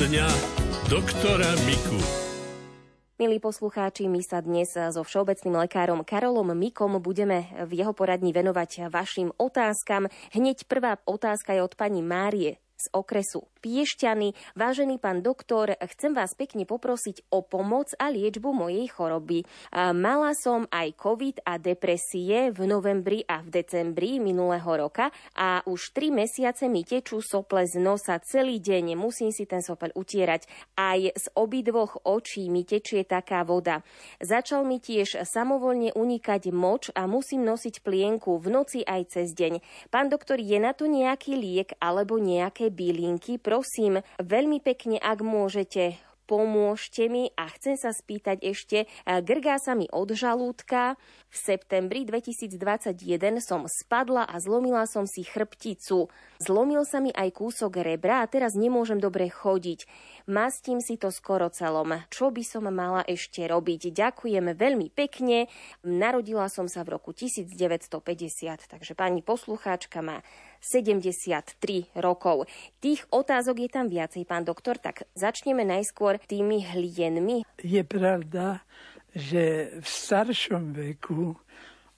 dňa doktora Miku. Milí poslucháči, my sa dnes so všeobecným lekárom Karolom Mikom budeme v jeho poradni venovať vašim otázkam. Hneď prvá otázka je od pani Márie z okresu Piešťany. Vážený pán doktor, chcem vás pekne poprosiť o pomoc a liečbu mojej choroby. Mala som aj COVID a depresie v novembri a v decembri minulého roka a už 3 mesiace mi tečú sople z nosa celý deň. Musím si ten sopel utierať. Aj z obidvoch očí mi tečie taká voda. Začal mi tiež samovolne unikať moč a musím nosiť plienku v noci aj cez deň. Pán doktor, je na to nejaký liek alebo nejaké bylinky? prosím, veľmi pekne, ak môžete, pomôžte mi a chcem sa spýtať ešte, grgá sa mi od žalúdka, v septembri 2021 som spadla a zlomila som si chrbticu. Zlomil sa mi aj kúsok rebra a teraz nemôžem dobre chodiť. Mastím si to skoro celom. Čo by som mala ešte robiť? Ďakujeme veľmi pekne. Narodila som sa v roku 1950, takže pani poslucháčka má 73 rokov. Tých otázok je tam viacej, pán doktor, tak začneme najskôr tými hlienmi. Je pravda, že v staršom veku,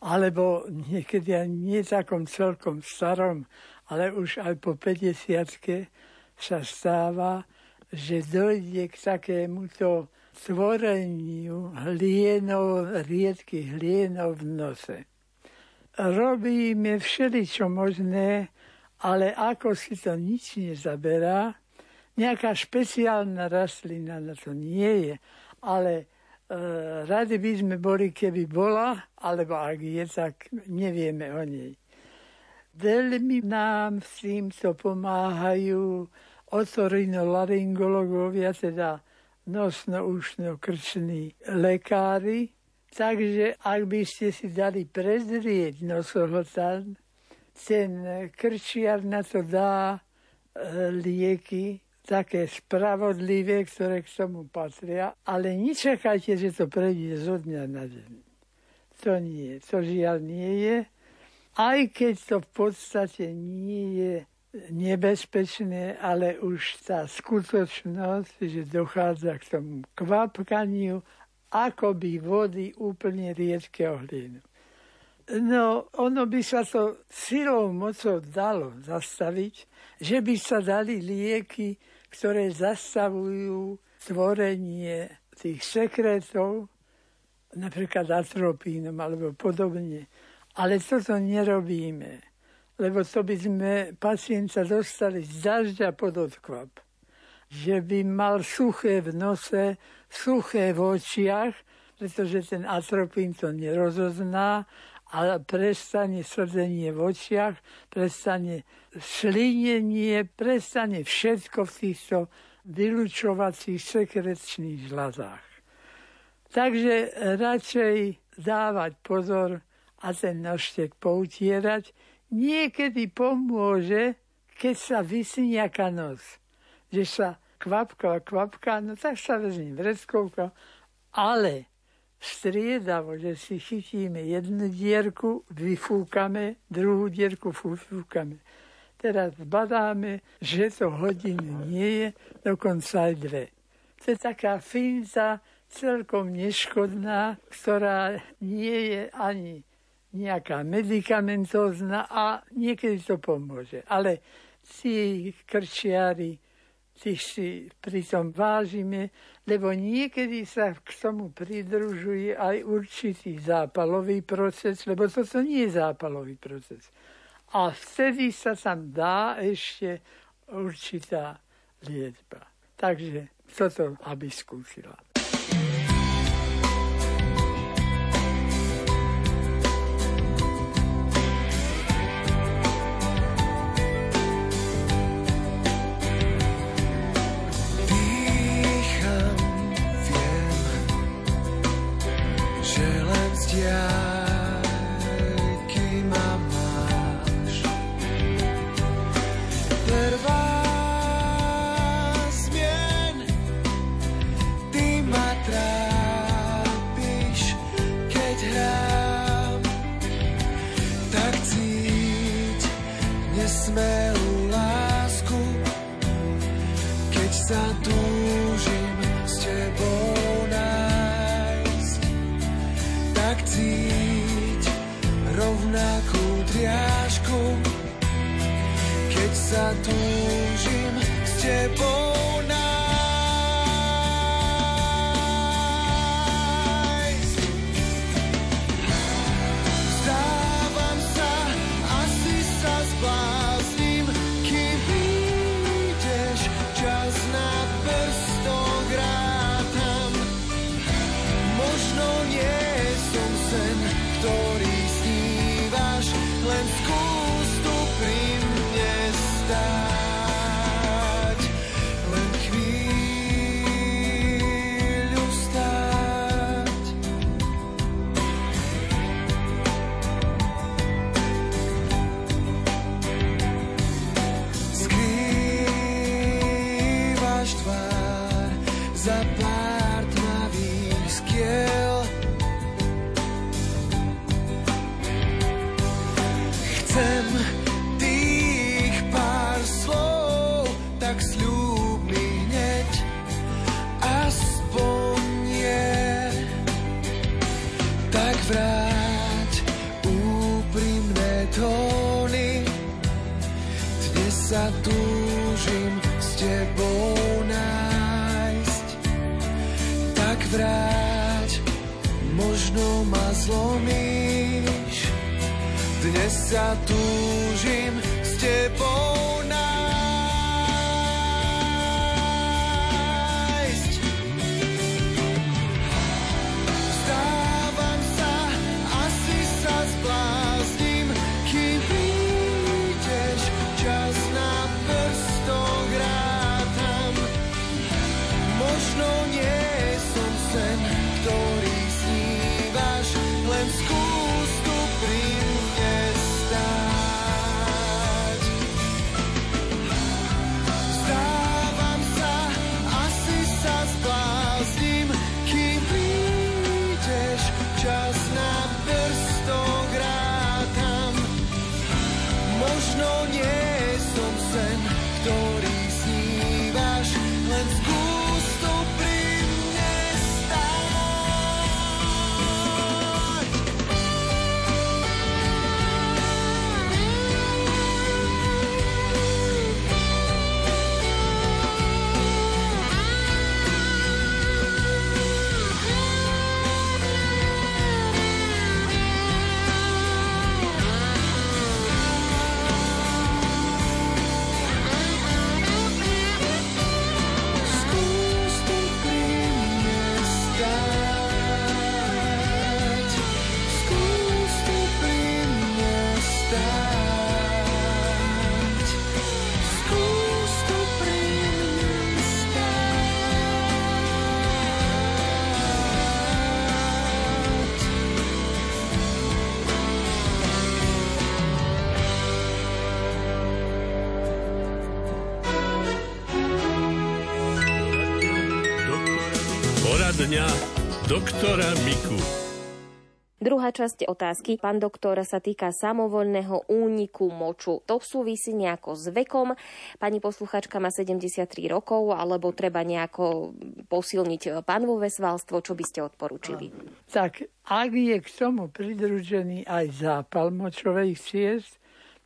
alebo niekedy aj nie takom celkom starom, ale už aj po 50 sa stáva, že dojde k takémuto tvoreniu hlienov, riedkých hlienov v nose. Robíme všeličo možné, ale ako si to nič nezaberá, nejaká špeciálna rastlina na to nie je, ale Eh, radi by sme boli, keby bola, alebo ak je, tak nevieme o nej. Veľmi nám s týmto pomáhajú otorinolaryngologovia, teda nosno-ušno-krční lekári. Takže ak by ste si dali prezrieť nosohltan, ten krčiar na to dá eh, lieky, také spravodlivé, ktoré k tomu patria, ale nečakajte, že to prejde zo dňa na deň. To nie, to žiaľ nie je. Aj keď to v podstate nie je nebezpečné, ale už tá skutočnosť, že dochádza k tomu kvapkaniu, akoby vody úplne riedkeho hlinu. No, ono by sa to silou mocou dalo zastaviť, že by sa dali lieky, ktoré zastavujú tvorenie tých sekretov, napríklad atropínom alebo podobne. Ale toto nerobíme, lebo to by sme pacienta dostali z dažďa pod odkvap. Že by mal suché v nose, suché v očiach, pretože ten atropín to nerozozná a prestane srdenie v očiach, prestane šlinenie, prestane všetko v týchto vylúčovacích sekrečných žľazách. Takže radšej dávať pozor a ten nožtek poutierať. Niekedy pomôže, keď sa vysí nejaká nos. Že sa kvapka, kvapka, no tak sa vezme vreckovka, ale striedavo, že si chytíme jednu dierku, vyfúkame, druhú dierku vyfúkame. Teraz badáme, že to hodiny nie je, dokonca aj dve. To je taká finta celkom neškodná, ktorá nie je ani nejaká medicamentózna a niekedy to pomôže. Ale tí krčiari tých si pritom vážime, lebo niekedy sa k tomu pridružuje aj určitý zápalový proces, lebo toto nie je zápalový proces. A vtedy sa tam dá ešte určitá liečba. Takže toto, aby skúsila. keď sa túžim s tebou. Dňa doktora Miku. Druhá časť otázky, pán doktor, sa týka samovoľného úniku moču. To súvisí nejako s vekom. Pani posluchačka má 73 rokov, alebo treba nejako posilniť panvové svalstvo. Čo by ste odporúčili? Tak, ak je k tomu pridružený aj zápal močových ciest,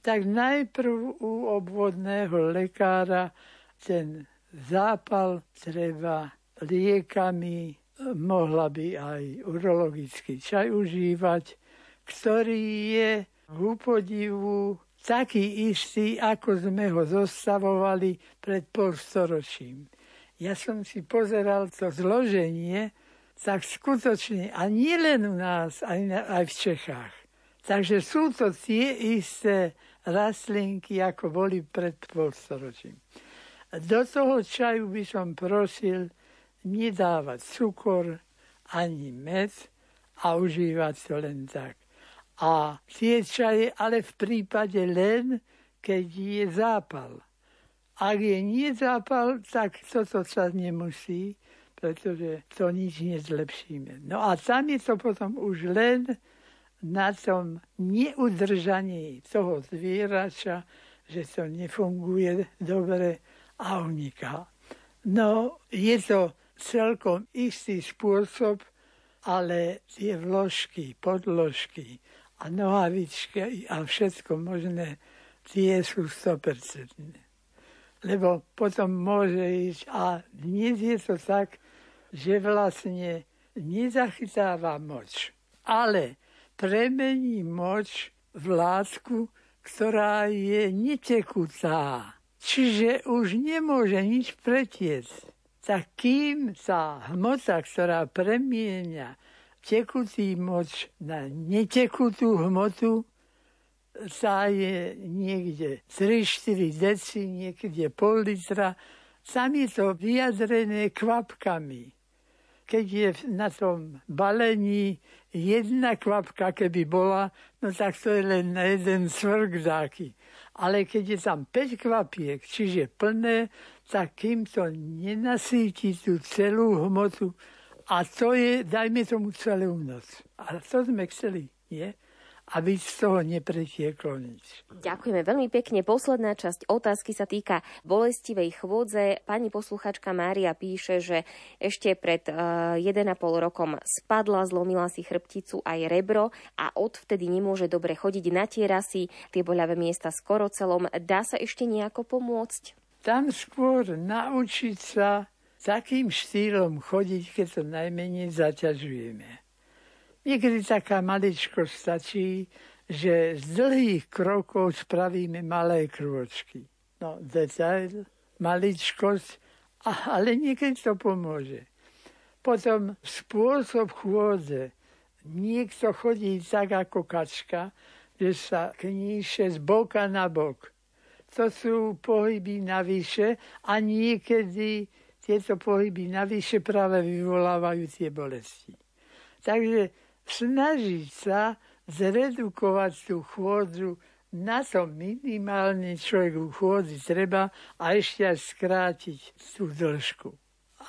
tak najprv u obvodného lekára ten zápal treba liekami mohla by aj urologický čaj užívať, ktorý je v podivu taký istý, ako sme ho zostavovali pred polstoročím. Ja som si pozeral to zloženie, tak skutočne, a nie len u nás, aj, na, aj v Čechách. Takže sú to tie isté rastlinky, ako boli pred polstoročím. Do toho čaju by som prosil nedávať cukor ani med a užívať to len tak. A tie čaje ale v prípade len, keď je zápal. Ak je nie zápal, tak toto sa nemusí, pretože to nič nezlepšíme. No a tam je to potom už len na tom neudržaní toho zvierača, že to nefunguje dobre a uniká. No, je to celkom istý spôsob, ale tie vložky, podložky a nohavičky a všetko možné, tie sú 100%. Lebo potom môže ísť. A dnes je to tak, že vlastne nezachytáva moč, ale premení moč v látku, ktorá je netekutá. Čiže už nemôže nič pretiecť. Tak kým sa hmota, ktorá premieňa tekutý moč na netekutú hmotu, sa je niekde 3-4 deci, niekde pol litra. Tam je to vyjadrené kvapkami. Keď je na tom balení jedna kvapka, keby bola, no tak to je len na jeden svrk dáky. Ale keď je tam 5 kvapiek, čiže plné, tak kým to nenasíti tú celú hmotu, a to je, dajme tomu celú noc. A to sme chceli, nie? Aby z toho nepretieklo nič. Ďakujeme veľmi pekne. Posledná časť otázky sa týka bolestivej chôdze. Pani posluchačka Mária píše, že ešte pred uh, eh, 1,5 rokom spadla, zlomila si chrbticu aj rebro a odvtedy nemôže dobre chodiť na tie rasy, tie boľavé miesta skoro celom. Dá sa ešte nejako pomôcť? Tam skôr naučiť sa takým štýlom chodiť, keď to najmenej zaťažujeme. Niekedy taká maličko stačí, že z dlhých krokov spravíme malé krôčky. No, detail, maličkosť, ale niekedy to pomôže. Potom spôsob chôdze. Niekto chodí tak ako kačka, že sa kníše z boka na bok. To sú pohyby navyše a niekedy tieto pohyby navyše práve vyvolávajú tie bolesti. Takže snažiť sa zredukovať tú chôdzu na to minimálne človek chôdzi treba a ešte aj skrátiť tú dĺžku.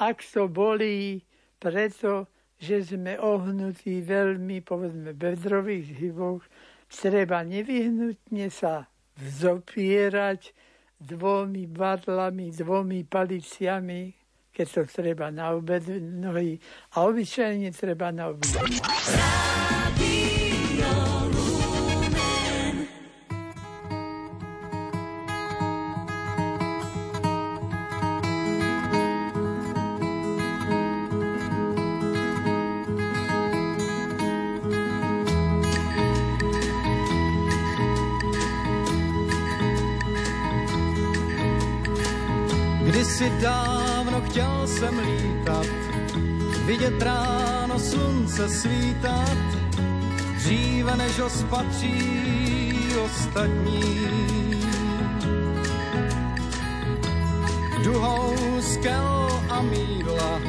Ak to bolí preto, že sme ohnutí veľmi, povedzme, bedrových hyboch, treba nevyhnutne sa vzopierať dvomi badlami, dvomi paliciami, keď to treba na obed nohy a obyčajne treba na obed. Jsem lítat, vidět ráno slunce svítat, dříve než ho spatří ostatní. Duhou skel a mídla,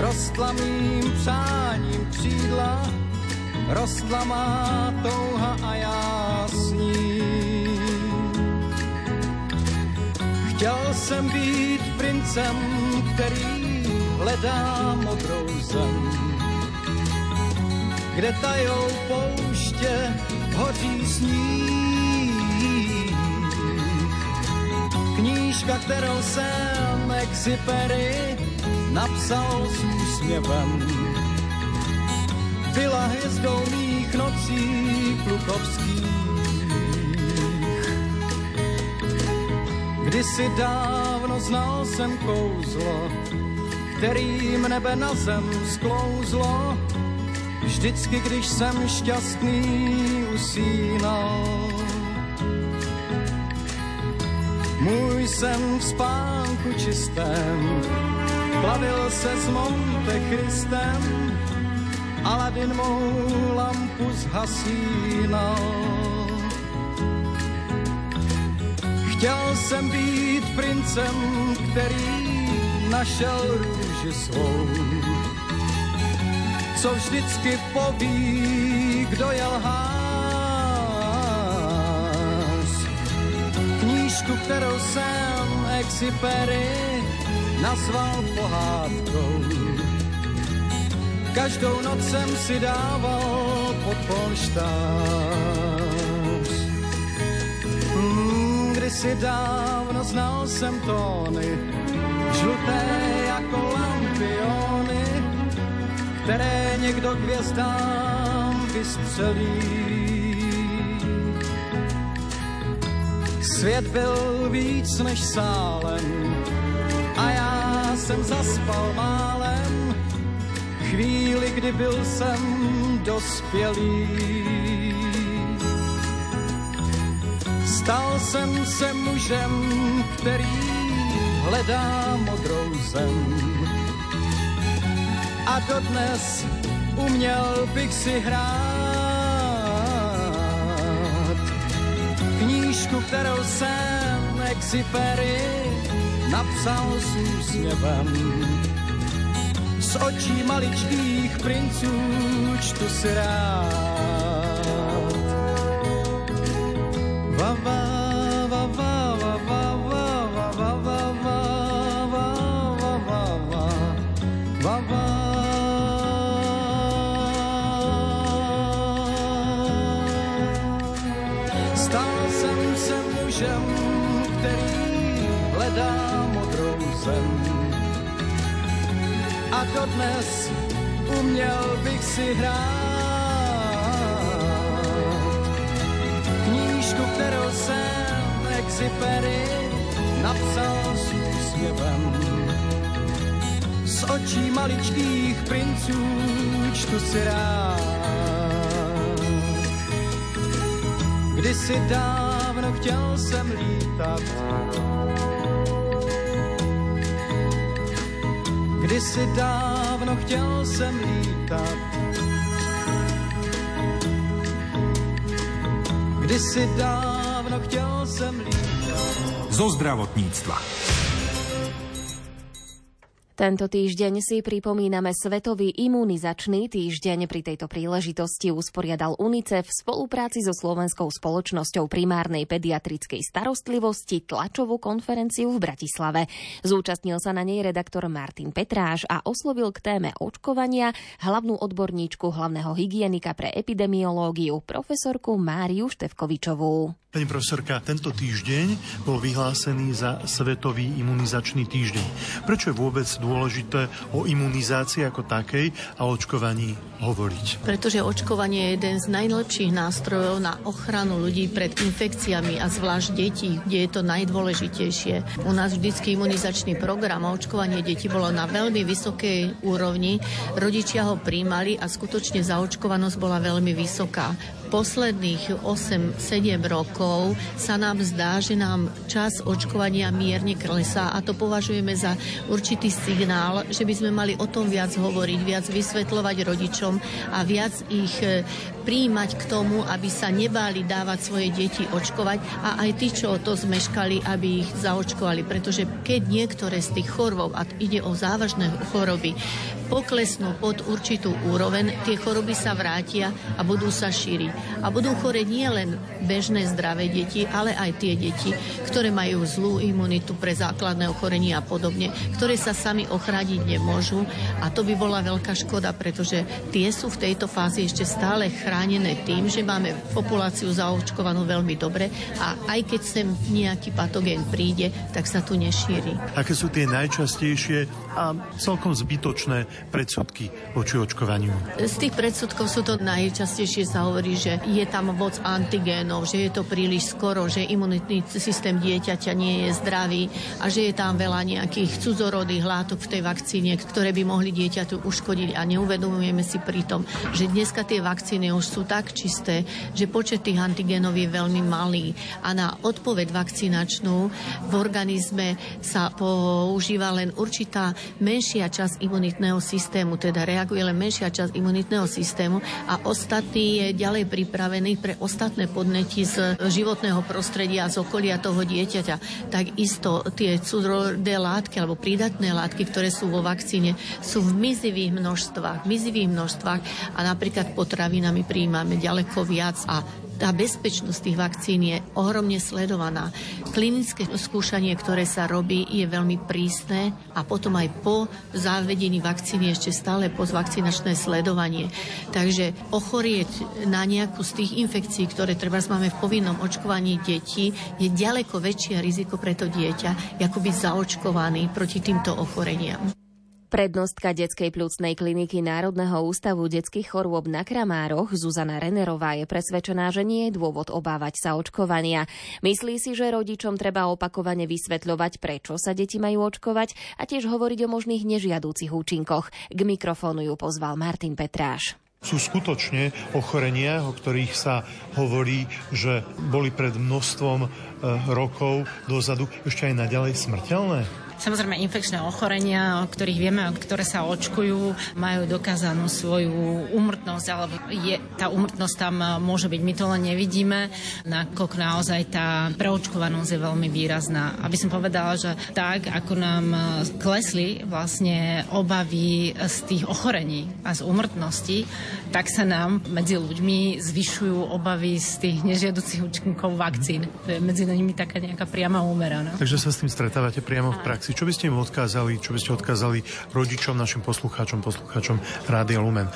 rostla mým přáním křídla, rostla má touha a já s ní. Chtěl jsem být princem, který hledá modrou zem, kde tajou pouště hoří sníh. Knížka, kterou jsem Exupery napsal s úsměvem, byla hvězdou mých nocí klukovských. Kdysi dávno znal jsem kouzlo, kterým nebe na zem sklouzlo. Vždycky, když jsem šťastný usínal. Můj jsem v spánku čistém, plavil se s Monte Christem, Aladin mou lampu zhasínal. Chtěl jsem být princem, který našel růži svou. Co vždycky poví, kdo je lhář. Knížku, kterou jsem Exupery nazval pohádkou. Každou noc jsem si dával pod polštář. Kdysi dávno znal jsem tóny, žluté jako lampiony, které někdo hvězdám vystřelí. Svět byl víc než sálem a já jsem zaspal málem chvíli, kdy byl jsem dospělý. Stal jsem se mužem, který hledá modrou zem. A dodnes uměl bych si hrát knížku, kterou jsem Exupery napsal s úsměvem. Z očí maličkých princů čtu si rád. A dodnes uměl bych si hrát knížku, kterou jsem Exupery napsal s úsměvem. Z očí maličkých princů čtu si rád. Kdysi dávno chtěl jsem lítat, Kdysi dávno chtěl jsem lítat. Kdysi dávno chtěl jsem lítat. Zo zdravotníctva. Tento týždeň si pripomíname Svetový imunizačný týždeň. Pri tejto príležitosti usporiadal UNICEF v spolupráci so Slovenskou spoločnosťou primárnej pediatrickej starostlivosti tlačovú konferenciu v Bratislave. Zúčastnil sa na nej redaktor Martin Petráš a oslovil k téme očkovania hlavnú odborníčku hlavného hygienika pre epidemiológiu profesorku Máriu Števkovičovú. Pani profesorka, tento týždeň bol vyhlásený za Svetový imunizačný týždeň. Prečo je vôbec dôležité o imunizácii ako takej a očkovaní hovoriť? Pretože očkovanie je jeden z najlepších nástrojov na ochranu ľudí pred infekciami a zvlášť detí, kde je to najdôležitejšie. U nás vždycky imunizačný program a očkovanie detí bolo na veľmi vysokej úrovni. Rodičia ho príjmali a skutočne zaočkovanosť bola veľmi vysoká posledných 8-7 rokov sa nám zdá, že nám čas očkovania mierne klesá a to považujeme za určitý signál, že by sme mali o tom viac hovoriť, viac vysvetľovať rodičom a viac ich e, príjmať k tomu, aby sa nebáli dávať svoje deti očkovať a aj tí, čo to zmeškali, aby ich zaočkovali. Pretože keď niektoré z tých chorôb, a ide o závažné choroby, poklesnú pod určitú úroveň, tie choroby sa vrátia a budú sa šíriť. A budú chore nie len bežné zdravé deti, ale aj tie deti, ktoré majú zlú imunitu pre základné ochorenie a podobne, ktoré sa sami ochrániť nemôžu. A to by bola veľká škoda, pretože tie sú v tejto fázi ešte stále chránené tým, že máme populáciu zaočkovanú veľmi dobre a aj keď sem nejaký patogén príde, tak sa tu nešíri. Aké sú tie najčastejšie a celkom zbytočné predsudky voči očkovaniu? Z tých predsudkov sú to najčastejšie sa hovorí, že je tam moc antigénov, že je to príliš skoro, že imunitný systém dieťaťa nie je zdravý a že je tam veľa nejakých cudzorodých látok v tej vakcíne, ktoré by mohli dieťaťu uškodiť a neuvedomujeme si pritom, že dneska tie vakcíny už sú tak čisté, že počet tých antigénov je veľmi malý a na odpoveď vakcinačnú v organizme sa používa len určitá menšia časť imunitného systému, teda reaguje len menšia časť imunitného systému a ostatný je ďalej pripravený pre ostatné podnety z životného prostredia, z okolia toho dieťaťa. Takisto tie cudrodé látky alebo prídatné látky, ktoré sú vo vakcíne, sú v mizivých množstvách, mizivých množstvách a napríklad potravinami príjmame ďaleko viac a tá bezpečnosť tých vakcín je ohromne sledovaná. Klinické skúšanie, ktoré sa robí, je veľmi prísne a potom aj po zavedení vakcíny ešte stále postvakcinačné sledovanie. Takže ochorieť na nejakú z tých infekcií, ktoré treba máme v povinnom očkovaní detí, je ďaleko väčšie riziko pre to dieťa, ako byť zaočkovaný proti týmto ochoreniam. Prednostka detskej plúcnej kliniky Národného ústavu detských chorôb na Kramároch Zuzana Renerová je presvedčená, že nie je dôvod obávať sa očkovania. Myslí si, že rodičom treba opakovane vysvetľovať, prečo sa deti majú očkovať a tiež hovoriť o možných nežiadúcich účinkoch. K mikrofónu ju pozval Martin Petráš. Sú skutočne ochorenia, o ktorých sa hovorí, že boli pred množstvom eh, rokov dozadu ešte aj naďalej smrteľné? Samozrejme, infekčné ochorenia, o ktorých vieme, ktoré sa očkujú, majú dokázanú svoju úmrtnosť, alebo je, tá úmrtnosť tam môže byť, my to len nevidíme, nakoľko naozaj tá preočkovanosť je veľmi výrazná. Aby som povedala, že tak, ako nám klesli vlastne obavy z tých ochorení a z úmrtnosti, tak sa nám medzi ľuďmi zvyšujú obavy z tých nežiaducich účinkov vakcín. To je medzi nimi taká nejaká priama úmera. No? Takže sa s tým stretávate priamo v praxi si. Čo by ste im odkázali, čo by ste odkázali rodičom, našim poslucháčom, poslucháčom Rádia Lumen?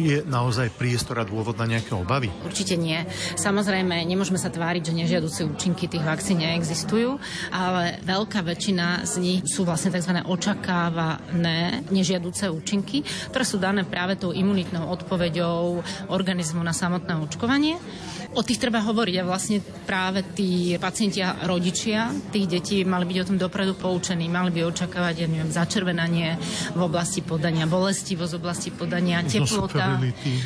Je naozaj priestor a dôvod na nejaké obavy? Určite nie. Samozrejme, nemôžeme sa tváriť, že nežiaduce účinky tých vakcín neexistujú, ale veľká väčšina z nich sú vlastne tzv. očakávané nežiaduce účinky, ktoré sú dané práve tou imunitnou odpoveďou organizmu na samotné očkovanie. O tých treba hovoriť a vlastne práve tí pacienti a rodičia tých detí mali byť o tom dopredu poučení, mali by očakávať, ja neviem, začervenanie v oblasti podania, bolestivosť v oblasti podania, teplota.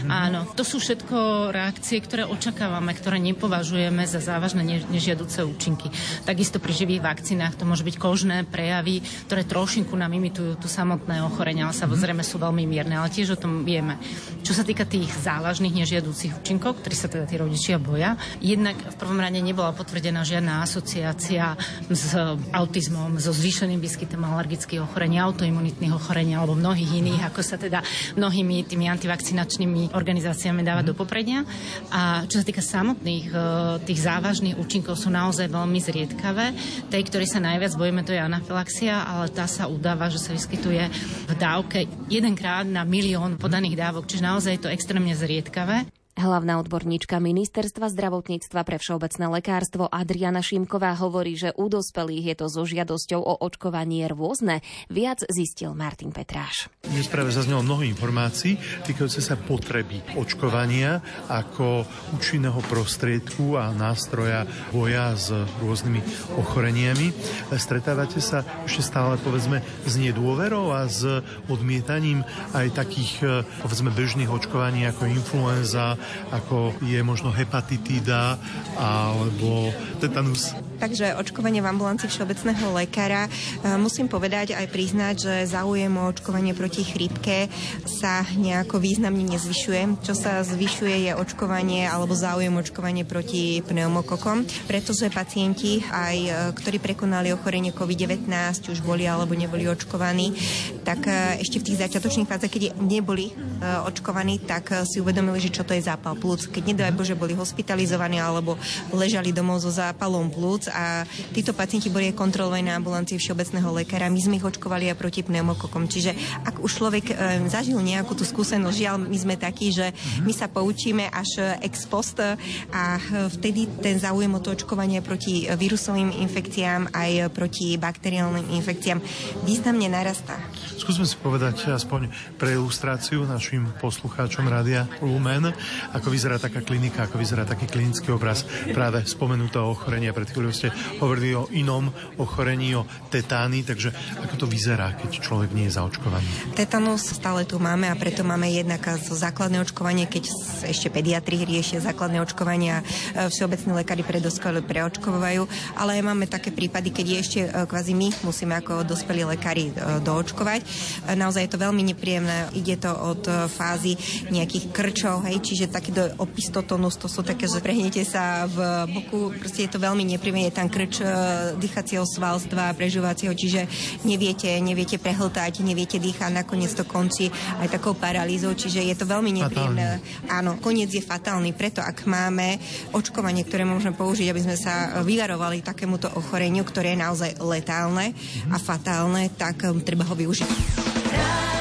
Áno, to sú všetko reakcie, ktoré očakávame, ktoré nepovažujeme za závažné nežiaduce účinky. Takisto pri živých vakcínach to môže byť kožné prejavy, ktoré trošinku nám imitujú tu samotné ochorenia, ale samozrejme sú veľmi mierne, ale tiež o tom vieme. Čo sa týka tých závažných nežiaducich účinkov, ktorí sa teda tí rodičia rodičia boja. Jednak v prvom rade nebola potvrdená žiadna asociácia s autizmom, so zvýšeným výskytom alergických ochorení, autoimunitných ochorení alebo mnohých iných, ako sa teda mnohými tými antivakcinačnými organizáciami dáva do popredia. A čo sa týka samotných e, tých závažných účinkov, sú naozaj veľmi zriedkavé. Tej, ktorý sa najviac bojíme, to je anafilaxia, ale tá sa udáva, že sa vyskytuje v dávke jedenkrát na milión podaných dávok, čiže naozaj je to extrémne zriedkavé. Hlavná odborníčka Ministerstva zdravotníctva pre všeobecné lekárstvo Adriana Šimková hovorí, že u dospelých je to so žiadosťou o očkovanie rôzne. Viac zistil Martin Petráš. Dnes práve zaznelo mnoho informácií týkajúce sa potreby očkovania ako účinného prostriedku a nástroja boja s rôznymi ochoreniami. Stretávate sa ešte stále povedzme s nedôverou a s odmietaním aj takých povedzme bežných očkovaní ako influenza, ako je možno hepatitída alebo tetanus. Takže očkovanie v ambulancii všeobecného lekára. E, musím povedať aj priznať, že záujem o očkovanie proti chrípke sa nejako významne nezvyšuje. Čo sa zvyšuje je očkovanie alebo záujem očkovanie proti pneumokokom, pretože pacienti, aj e, ktorí prekonali ochorenie COVID-19, už boli alebo neboli očkovaní, tak e, ešte v tých začiatočných fázach, keď neboli očkovaní, tak si uvedomili, že čo to je zápal plúc. Keď nedaj Bože boli hospitalizovaní alebo ležali domov so zápalom plúc a títo pacienti boli kontrolovaní na ambulancii všeobecného lekára. My sme ich očkovali aj proti pneumokokom. Čiže ak už človek e, zažil nejakú tú skúsenosť, žiaľ, my sme takí, že my sa poučíme až ex post a vtedy ten záujem o to očkovanie proti vírusovým infekciám aj proti bakteriálnym infekciám významne narastá. Skúsme si povedať aspoň pre ilustráciu našim poslucháčom Rádia Lumen, ako vyzerá taká klinika, ako vyzerá taký klinický obraz práve spomenutého ochorenia. Pred chvíľou hovorili o inom ochorení, o tetány, takže ako to vyzerá, keď človek nie je zaočkovaný? Tetanus stále tu máme a preto máme jednak základné očkovanie, keď ešte pediatri riešia základné očkovania, e, všeobecní lekári pre dospelé preočkovajú, ale máme také prípady, keď ešte e, kvázi my musíme ako dospelí lekári e, doočkovať. Naozaj je to veľmi nepríjemné, ide to od fázy nejakých krčov, hej, čiže takýto opistotonus, to sú také, že prehnete sa v boku, proste je to veľmi nepríjemné, je tam krč e, dýchacieho svalstva, prežívacieho, čiže neviete, neviete prehltať, neviete dýchať, nakoniec to končí aj takou paralýzou, čiže je to veľmi nepríjemné. Áno, koniec je fatálny, preto ak máme očkovanie, ktoré môžeme použiť, aby sme sa vyvarovali takémuto ochoreniu, ktoré je naozaj letálne a fatálne, tak um, treba ho využiť.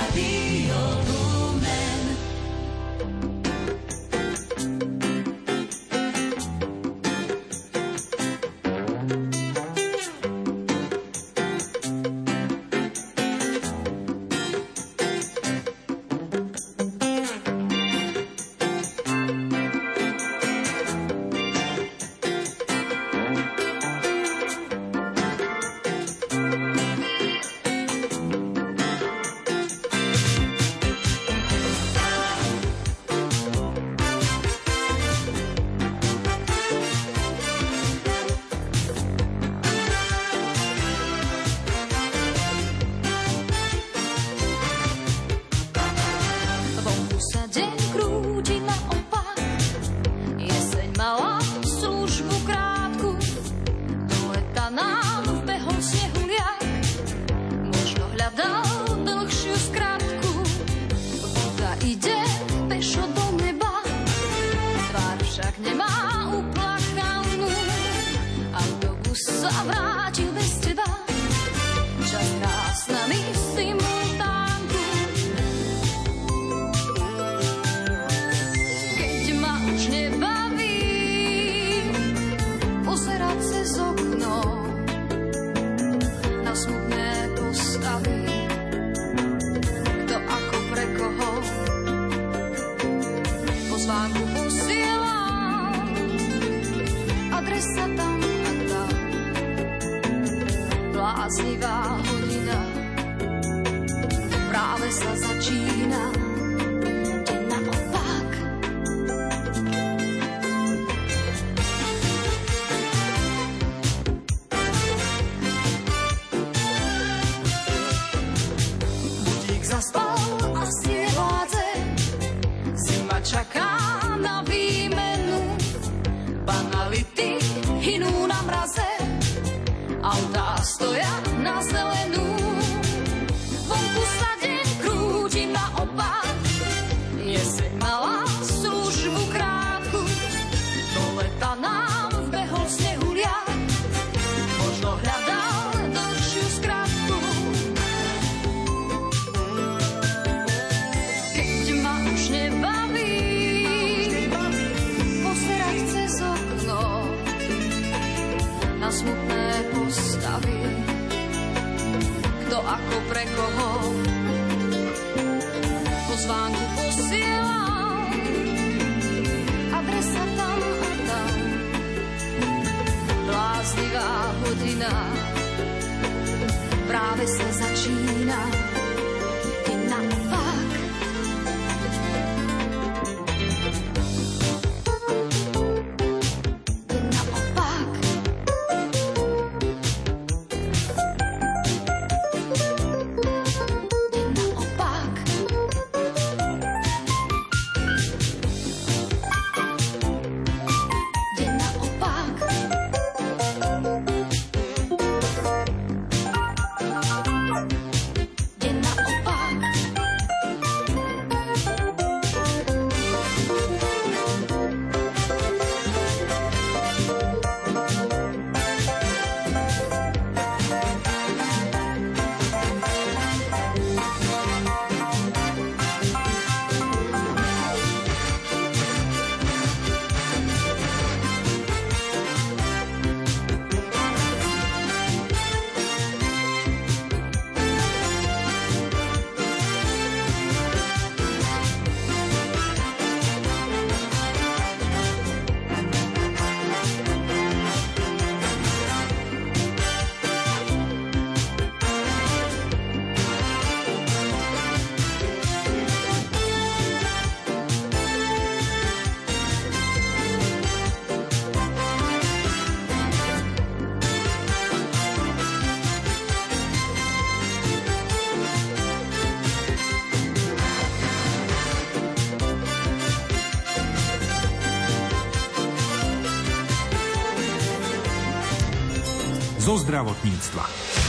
Zo zdravotníctva.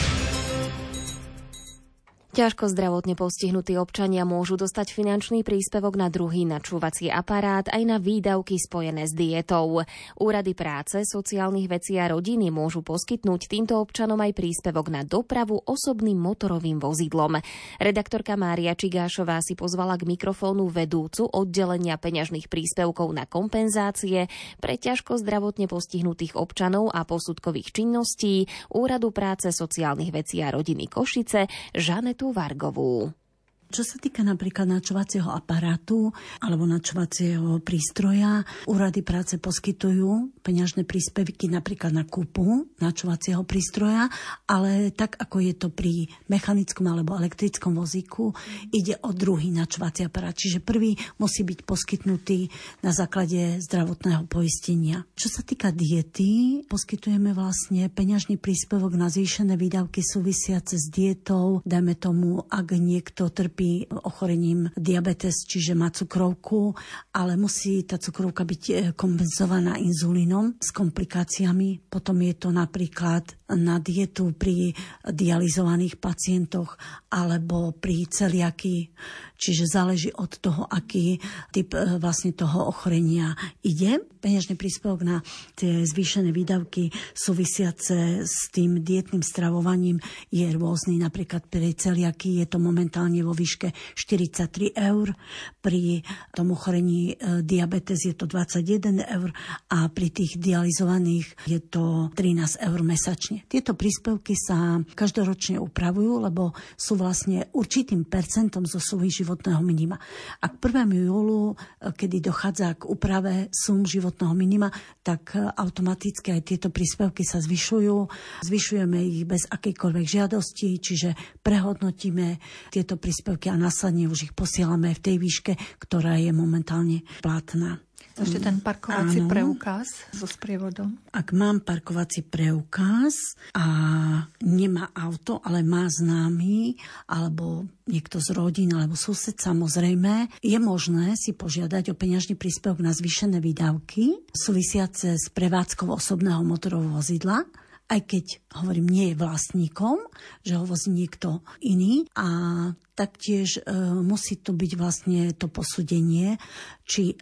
Ťažko zdravotne postihnutí občania môžu dostať finančný príspevok na druhý načúvací aparát aj na výdavky spojené s dietou. Úrady práce, sociálnych vecí a rodiny môžu poskytnúť týmto občanom aj príspevok na dopravu osobným motorovým vozidlom. Redaktorka Mária Čigášová si pozvala k mikrofónu vedúcu oddelenia peňažných príspevkov na kompenzácie pre ťažko zdravotne postihnutých občanov a posudkových činností Úradu práce, sociálnych vecí a rodiny Košice Žanetu Vargovú. Čo sa týka napríklad načovacieho aparátu alebo načovacieho prístroja, úrady práce poskytujú peňažné príspevky napríklad na kúpu načovacieho prístroja, ale tak ako je to pri mechanickom alebo elektrickom vozíku, ide o druhý načovací aparát. Čiže prvý musí byť poskytnutý na základe zdravotného poistenia. Čo sa týka diety, poskytujeme vlastne peňažný príspevok na zvýšené výdavky súvisiace s dietou, dajme tomu, ak niekto trpí ochorením diabetes, čiže má cukrovku, ale musí tá cukrovka byť kompenzovaná inzulínom s komplikáciami. Potom je to napríklad na dietu pri dializovaných pacientoch alebo pri celiaky. Čiže záleží od toho, aký typ e, vlastne toho ochorenia ide. Peňažný príspevok na tie zvýšené výdavky súvisiace s tým dietným stravovaním je rôzny. Napríklad pri celiaky je to momentálne vo výške 43 eur, pri tom ochorení e, diabetes je to 21 eur a pri tých dializovaných je to 13 eur mesačne. Tieto príspevky sa každoročne upravujú, lebo sú vlastne určitým percentom zo súvy životného minima. A k 1. júlu, e, kedy dochádza k úprave sum životného minima, tak e, automaticky aj tieto príspevky sa zvyšujú. Zvyšujeme ich bez akejkoľvek žiadosti, čiže prehodnotíme tieto príspevky a následne už ich posielame v tej výške, ktorá je momentálne platná. Ešte ten parkovací Áno. preukaz so sprievodom. Ak mám parkovací preukaz a nemá auto, ale má známy, alebo niekto z rodín, alebo sused, samozrejme, je možné si požiadať o peňažný príspevok na zvýšené výdavky súvisiace s prevádzkou osobného motorového vozidla aj keď, hovorím, nie je vlastníkom, že ho vozí niekto iný a taktiež e, musí to byť vlastne to posúdenie, či e,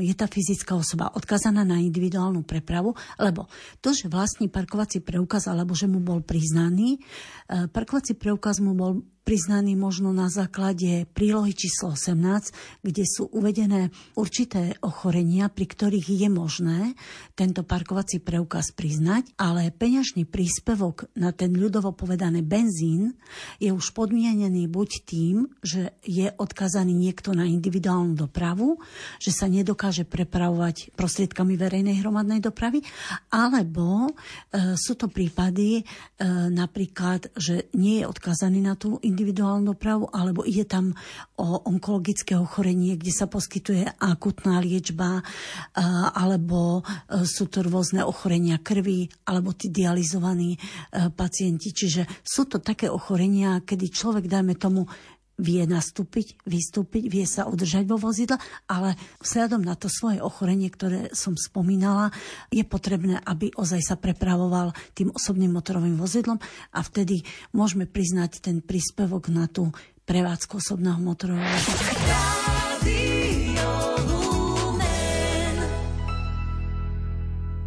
je tá fyzická osoba odkazaná na individuálnu prepravu, lebo to, že vlastní parkovací preukaz alebo že mu bol priznaný, e, parkovací preukaz mu bol priznaný možno na základe prílohy číslo 18, kde sú uvedené určité ochorenia, pri ktorých je možné tento parkovací preukaz priznať, ale peňažný príspevok na ten ľudovo povedané benzín je už podmienený buď tým, že je odkazaný niekto na individuálnu dopravu, že sa nedokáže prepravovať prostriedkami verejnej hromadnej dopravy, alebo e, sú to prípady e, napríklad, že nie je odkazaný na tú individuálnu dopravu, alebo ide tam o onkologické ochorenie, kde sa poskytuje akutná liečba, alebo e, sú to rôzne ochorenia krvi, alebo tí dializovaní e, pacienti. Čiže sú to také ochorenia, kedy človek, dajme tomu, vie nastúpiť, vystúpiť, vie sa udržať vo vozidle, ale vzhľadom na to svoje ochorenie, ktoré som spomínala, je potrebné, aby ozaj sa prepravoval tým osobným motorovým vozidlom a vtedy môžeme priznať ten príspevok na tú prevádzku osobného motorového vozidla.